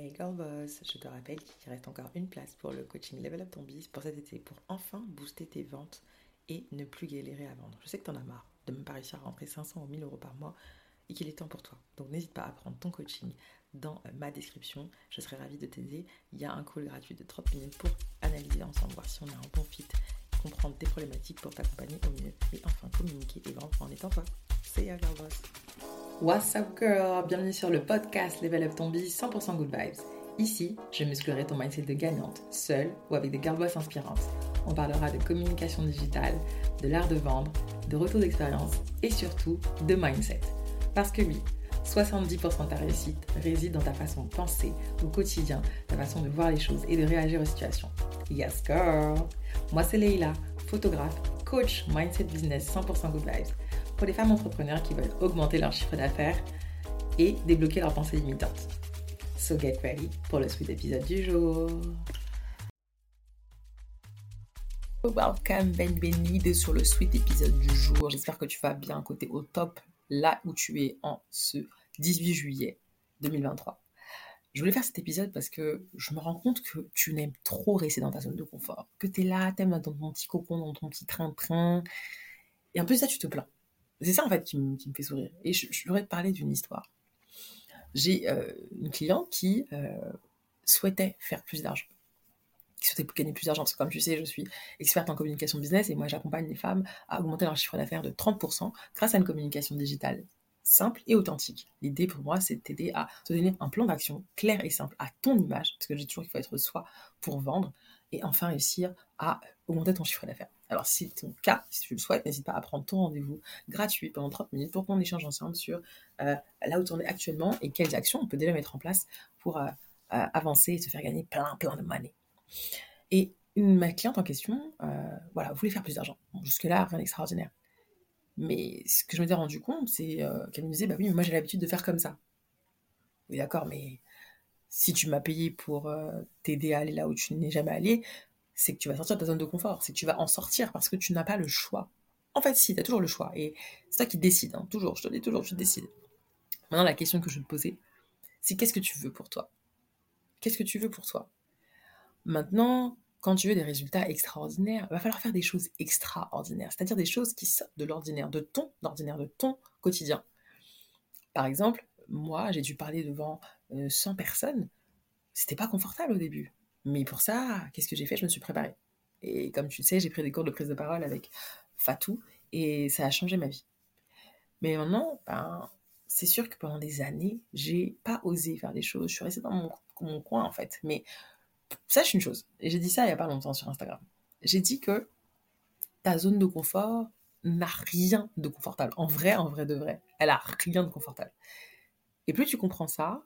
Hey Girl Boss, je te rappelle qu'il reste encore une place pour le coaching Level Up ton Biz pour cet été pour enfin booster tes ventes et ne plus galérer à vendre. Je sais que tu en as marre de ne pas réussir à rentrer 500 ou 1000 euros par mois et qu'il est temps pour toi. Donc n'hésite pas à prendre ton coaching dans ma description. Je serai ravie de t'aider. Il y a un call gratuit de 30 minutes pour analyser ensemble, voir si on a un bon fit, comprendre tes problématiques pour t'accompagner au mieux et enfin communiquer et vendre en étant toi. C'est Girl Boss. What's up girl? Bienvenue sur le podcast Level Up ton Biz 100% Good Vibes. Ici, je musclerai ton mindset de gagnante, seule ou avec des girl boss inspirantes. On parlera de communication digitale, de l'art de vendre, de retour d'expérience et surtout de mindset. Parce que oui, 70% de ta réussite réside dans ta façon de penser au quotidien, ta façon de voir les choses et de réagir aux situations. Yes girl Moi c'est Leila, photographe, coach, mindset business 100% good vibes pour les femmes entrepreneurs qui veulent augmenter leur chiffre d'affaires et débloquer leurs pensées limitantes. So get ready pour le sweet épisode du jour. Welcome, bienvenue sur le sweet épisode du jour. J'espère que tu vas bien côté au top là où tu es en ce 18 juillet 2023. Je voulais faire cet épisode parce que je me rends compte que tu n'aimes trop rester dans ta zone de confort. Que tu es là, tu aimes dans ton petit cocon, dans ton petit train-train. Et en plus, ça, tu te plains. C'est ça en fait qui me, fait sourire. Et je, voudrais te parler d'une histoire. J'ai euh, une cliente qui euh, souhaitait faire plus d'argent, qui souhaitait gagner plus d'argent. Parce que comme tu sais, je suis experte en communication business et moi j'accompagne les femmes à augmenter leur chiffre d'affaires de 30% grâce à une communication digitale simple et authentique. L'idée pour moi, c'est de t'aider à te donner un plan d'action clair et simple à ton image, parce que j'ai toujours qu'il faut être soi pour vendre, et enfin réussir à augmenter ton chiffre d'affaires. Alors, si c'est ton cas, si tu le souhaites, n'hésite pas à prendre ton rendez-vous gratuit pendant 30 minutes pour qu'on échange ensemble sur euh, là où tu en es actuellement et quelles actions on peut déjà mettre en place pour euh, euh, avancer et se faire gagner plein, plein de money. Et ma cliente en question, voilà, voulait faire plus d'argent. Jusque-là, rien d'extraordinaire. Mais ce que je m'étais rendu compte, c'est qu'elle me disait, bah oui, mais moi j'ai l'habitude de faire comme ça. Oui, d'accord, mais si tu m'as payé pour t'aider à aller là où tu n'es jamais allé, c'est que tu vas sortir de ta zone de confort, c'est que tu vas en sortir parce que tu n'as pas le choix. En fait, si, tu as toujours le choix. Et c'est toi qui décides, hein. toujours, je te dis toujours, je décide. Maintenant, la question que je vais te poser, c'est qu'est-ce que tu veux pour toi? Qu'est-ce que tu veux pour toi? Maintenant, quand tu veux des résultats extraordinaires, il va falloir faire des choses extraordinaires, c'est-à-dire des choses qui sortent de l'ordinaire, de ton ordinaire, de ton quotidien. Par exemple, moi, j'ai dû parler devant 100 euh, personnes. C'était pas confortable au début. Mais pour ça, qu'est-ce que j'ai fait? Je me suis préparée. Et comme tu le sais, j'ai pris des cours de prise de parole avec Fatou et ça a changé ma vie. Mais maintenant, ben, c'est sûr que pendant des années, j'ai pas osé faire des choses. Je suis restée dans mon, coin en fait. Mais sache une chose, et j'ai dit ça il y a pas longtemps sur Instagram. J'ai dit que ta zone de confort n'a rien de confortable. En vrai, en vrai de vrai, elle a rien de confortable. Et plus tu comprends ça,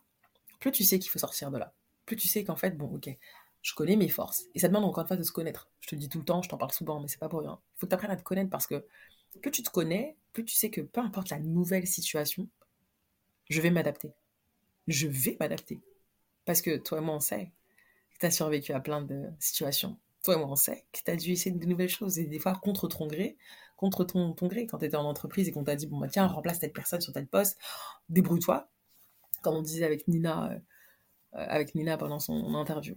plus tu sais qu'il faut sortir de là. Plus tu sais qu'en fait, bon, ok, je connais mes forces. Et ça demande encore une fois de se connaître. Je te le dis tout le temps, je t'en parle souvent, mais c'est pas pour rien. Il faut que tu apprennes à te connaître parce que plus tu te connais, plus tu sais que peu importe la nouvelle situation, je vais m'adapter. Je vais m'adapter. Parce que toi et moi, on sait que tu as survécu à plein de situations. Toi et moi, on sait que tu as dû essayer de nouvelles choses et des fois contre ton gré, contre ton, gré. Quand tu étais en entreprise et qu'on t'a dit, bon, bah, tiens, remplace telle personne sur tel poste, débrouille-toi. Comme on disait avec Nina, euh, euh, avec Nina pendant son interview.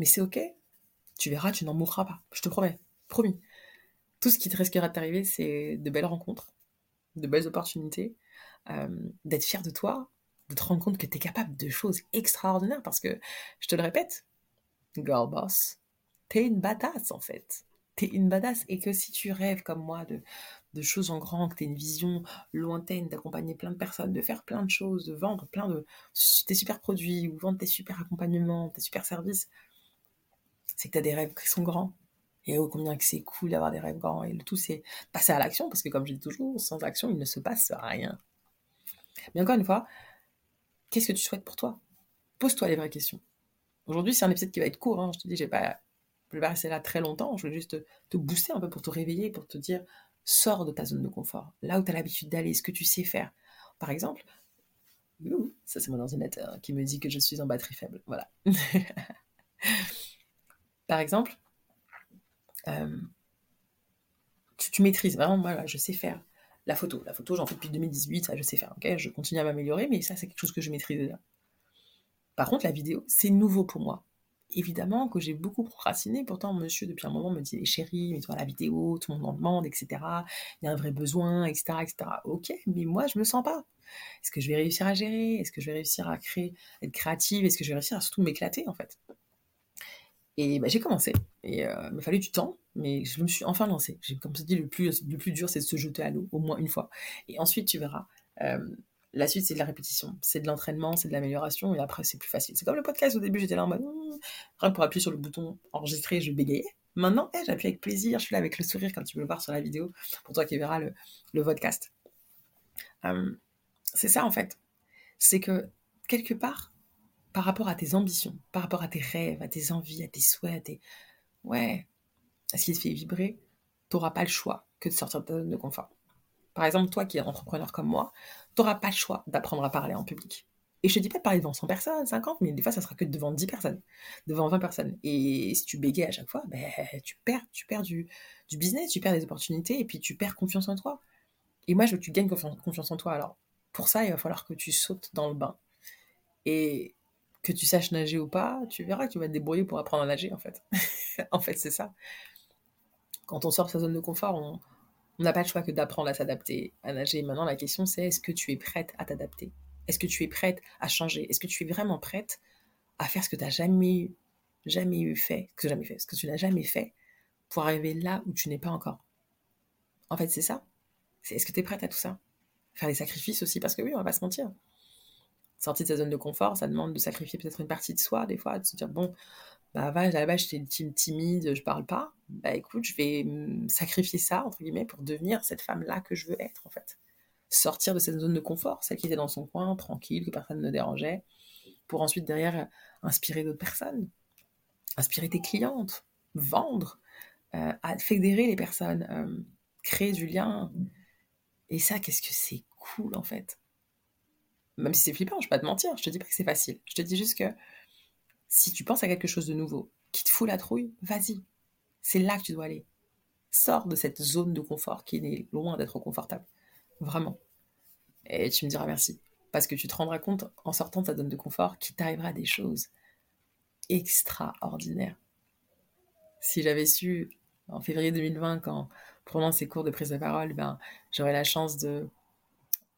Mais c'est ok. Tu verras, tu n'en mourras pas. Je te promets. Promis. Tout ce qui te risquera de t'arriver, c'est de belles rencontres, de belles opportunités, euh, d'être fier de toi, de te rendre compte que tu es capable de choses extraordinaires parce que, je te le répète, girl boss, t'es une badass en fait. T'es une badass et que si tu rêves comme moi de, choses en grand, que tu as une vision lointaine, d'accompagner plein de personnes, de faire plein de choses, de vendre plein de tes super produits ou vendre tes super accompagnements, tes super services, c'est que tu as des rêves qui sont grands. Et oh, combien que c'est cool d'avoir des rêves grands. Et le tout, c'est passer à l'action, parce que comme je dis toujours, sans action, il ne se passe rien. Mais encore une fois, qu'est-ce que tu souhaites pour toi? Pose-toi les vraies questions. Aujourd'hui, c'est un épisode qui va être court. Hein. Je te dis, je ne vais, pas rester là très longtemps. Je vais juste te, booster un peu pour te réveiller, pour te dire, sors de ta zone de confort. Là où tu as l'habitude d'aller, ce que tu sais faire. Par exemple, ça c'est mon ordinateur qui me dit que je suis en batterie faible. Voilà. Par exemple, euh, tu, maîtrises vraiment, voilà, je sais faire la photo. La photo, j'en fais depuis 2018, ça je sais faire. je continue à m'améliorer, mais ça, c'est quelque chose que je maîtrise déjà. Par contre, la vidéo, c'est nouveau pour moi. Évidemment que j'ai beaucoup procrastiné, pourtant monsieur depuis un moment me dit chérie, mets-toi la vidéo, tout le monde en demande, etc. Il y a un vrai besoin, etc., etc. Ok, mais moi je me sens pas. Est-ce que je vais réussir à gérer? Est-ce que je vais réussir à créer, être créative? Est-ce que je vais réussir à surtout m'éclater en fait? Et bah, j'ai commencé. Et euh, il m'a fallu du temps, mais je me suis enfin lancée. J'ai, comme je dis, le plus, le plus dur, c'est de se jeter à l'eau, au moins une fois. Et ensuite, tu verras. Euh, la suite, c'est de la répétition, c'est de l'entraînement, c'est de l'amélioration, et après, c'est plus facile. C'est comme le podcast, au début, j'étais là en mode, hmm, rien pour appuyer sur le bouton enregistrer, je bégayais. Maintenant, hey, j'appuie avec plaisir, je suis là avec le sourire, quand tu peux le voir sur la vidéo, pour toi qui verras le, le podcast. Euh, c'est ça, en fait. C'est que, quelque part, par rapport à tes ambitions, par rapport à tes rêves, à tes envies, à tes souhaits, à tes... Ouais, à ce qui te fait vibrer, tu n'auras pas le choix que de sortir de ta zone de confort. Par exemple, toi qui es entrepreneur comme moi, tu n'auras pas le choix d'apprendre à parler en public. Et je te dis pas de parler devant 100 personnes, 50, mais des fois, ça sera que devant 10 personnes, devant 20 personnes. Et si tu bégayes à chaque fois, ben, tu perds, tu perds du, du business, tu perds des opportunités, et puis tu perds confiance en toi. Et moi, je veux que tu gagnes confiance en toi. Alors, pour ça, il va falloir que tu sautes dans le bain. Et que tu saches nager ou pas, tu verras que tu vas te débrouiller pour apprendre à nager, en fait. en fait, c'est ça. Quand on sort de sa zone de confort, on, n'a pas le choix que d'apprendre à s'adapter, à nager. Maintenant, la question, c'est est-ce que tu es prête à t'adapter? Est-ce que tu es prête à changer? Est-ce que tu es vraiment prête à faire ce que tu n'as jamais, jamais eu fait, ce que tu n'as jamais fait pour arriver là où tu n'es pas encore? En fait, c'est ça. est-ce que tu es prête à tout ça? Faire des sacrifices aussi, parce que oui, on va pas se mentir. Sortir de sa zone de confort, ça demande de sacrifier peut-être une partie de soi, des fois, de se dire, bon, bah va, à la base j'étais timide, je parle pas, bah écoute, je vais sacrifier ça, entre guillemets, pour devenir cette femme-là que je veux être, en fait. Sortir de cette zone de confort, celle qui était dans son coin, tranquille, que personne ne dérangeait, pour ensuite derrière inspirer d'autres personnes, inspirer tes clientes, vendre, euh, fédérer les personnes, euh, créer du lien. Et ça, qu'est-ce que c'est cool en fait. Même si c'est flippant, je vais pas te mentir, je te dis pas que c'est facile. Je te dis juste que si tu penses à quelque chose de nouveau qui te fout la trouille, vas-y. C'est là que tu dois aller. Sors de cette zone de confort qui est loin d'être confortable. Vraiment. Et tu me diras merci. Parce que tu te rendras compte, en sortant de ta zone de confort, qu'il t'arrivera des choses extraordinaires. Si j'avais su, en février 2020, quand prenant ces cours de prise de parole, ben, j'aurais la chance de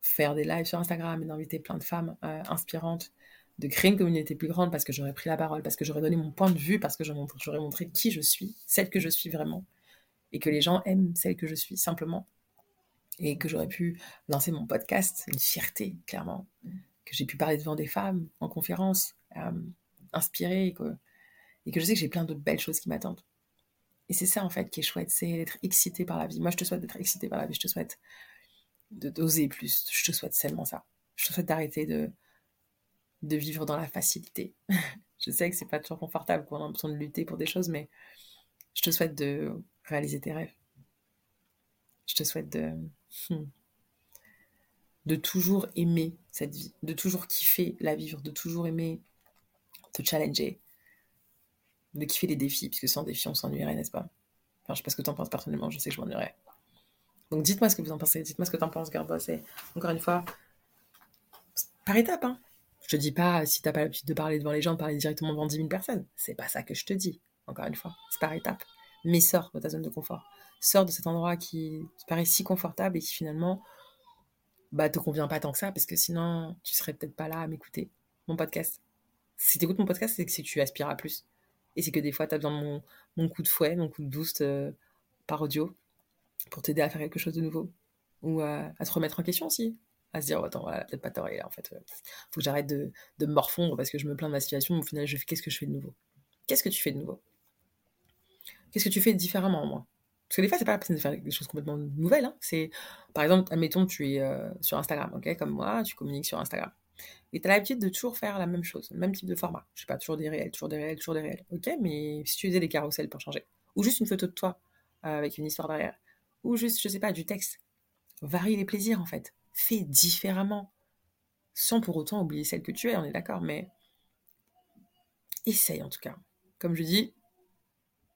faire des lives sur Instagram et d'inviter plein de femmes euh, inspirantes de créer une communauté plus grande parce que j'aurais pris la parole, parce que j'aurais donné mon point de vue, parce que j'aurais montré qui je suis, celle que je suis vraiment, et que les gens aiment celle que je suis simplement, et que j'aurais pu lancer mon podcast, une fierté, clairement, que j'ai pu parler devant des femmes en conférence, euh, inspirée, et que, et que je sais que j'ai plein d'autres belles choses qui m'attendent. Et c'est ça en fait qui est chouette, c'est d'être excité par la vie. Moi je te souhaite d'être excité par la vie, je te souhaite de d'oser plus, je te souhaite seulement ça. Je te souhaite d'arrêter de, de vivre dans la facilité. je sais que c'est pas toujours confortable qu'on a besoin de lutter pour des choses, mais je te souhaite de réaliser tes rêves. Je te souhaite de, hmm, de toujours aimer cette vie, de toujours kiffer la vivre, de toujours aimer te challenger, de kiffer les défis, puisque sans défis, on s'ennuierait, n'est-ce pas? Enfin, je sais pas ce que tu en penses personnellement, je sais que je m'ennuierais. Donc dites-moi ce que vous en pensez, dites-moi ce que tu en penses, Garbos. Et encore une fois, par étape, hein. Je te dis pas, si t'as pas l'habitude de parler devant les gens, de parler directement devant 10 000 personnes. C'est pas ça que je te dis. Encore une fois, c'est par étapes. Mais sors de ta zone de confort. Sors de cet endroit qui te paraît si confortable et qui finalement bah, te convient pas tant que ça, parce que sinon, tu serais peut-être pas là à m'écouter. Mon podcast. Si tu écoutes mon podcast, c'est que tu aspires à plus. Et c'est que des fois, tu as besoin de mon, coup de fouet, mon coup de boost euh, par audio pour t'aider à faire quelque chose de nouveau. Ou à te remettre en question aussi. À se dire oh, attends voilà peut-être pas tort en fait euh, faut que j'arrête de, me morfondre parce que je me plains de ma situation. Au final je fais qu'est-ce que je fais de nouveau? Qu'est-ce que tu fais de nouveau? Qu'est-ce que tu fais différemment moi? Parce que des fois c'est pas la peine de faire des choses complètement nouvelles hein. c'est par exemple admettons tu es euh, sur Instagram ok? Comme moi tu communiques sur Instagram. Et tu as l'habitude de toujours faire la même chose le même type de format. Je sais pas toujours des réels toujours des réels toujours des réels ok? Mais si tu faisais des carousels pour changer ou juste une photo de toi euh, avec une histoire derrière ou juste je sais pas du texte varie les plaisirs en fait fais différemment. Sans pour autant oublier celle que tu es, on est d'accord, mais essaye en tout cas. Comme je dis,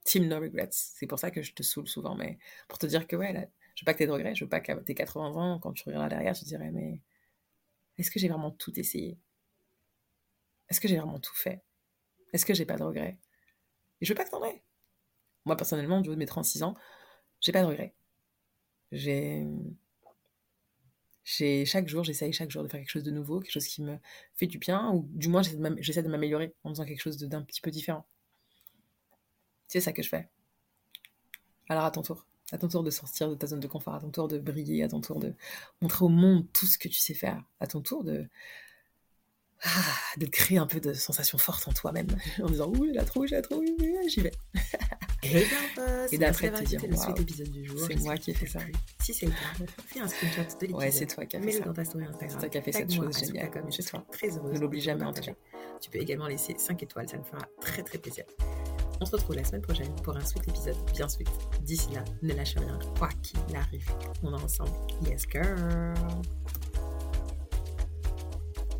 team no regrets. C'est pour ça que je te saoule souvent, mais pour te dire que ouais, là, je veux pas que tu aies de regrets, je veux pas qu'à tes 80 ans, quand tu reviendras derrière, tu te dirais, mais est-ce que j'ai vraiment tout essayé? Est-ce que j'ai vraiment tout fait? Est-ce que j'ai pas de regrets? Et je veux pas que t'en aies. Moi, personnellement, du haut de mes 36 ans, j'ai pas de regrets. J'ai. Chaque jour, j'essaye chaque jour de faire quelque chose de nouveau, quelque chose qui me fait du bien, ou du moins j'essaie de m'améliorer en faisant quelque chose d'un petit peu différent. C'est ça que je fais. Alors à ton tour. À ton tour de sortir de ta zone de confort, à ton tour de briller, à ton tour de montrer au monde tout ce que tu sais faire, à ton tour de, ah, de créer un peu de sensations fortes en toi-même, en disant oui, la j'ai la trouvé, j'y vais. Et, d'après te dire, wow, épisode du jour. C'est moi qui ai fait ça. Si c'est le cas, fais un screenshot de l'épisode. Ouais, c'est toi qui as fait ça. Mets-le dans ta story Instagram. C'est toi qui as fait cette chose géniale. Je suis très heureuse. Ne l'oublie jamais en tout cas. Tu peux également laisser 5 étoiles, ça me fera très très plaisir. On se retrouve la semaine prochaine pour un sweet épisode bien sweet. D'ici là, ne lâche rien, quoi qu'il arrive. On est ensemble. Yes, girl!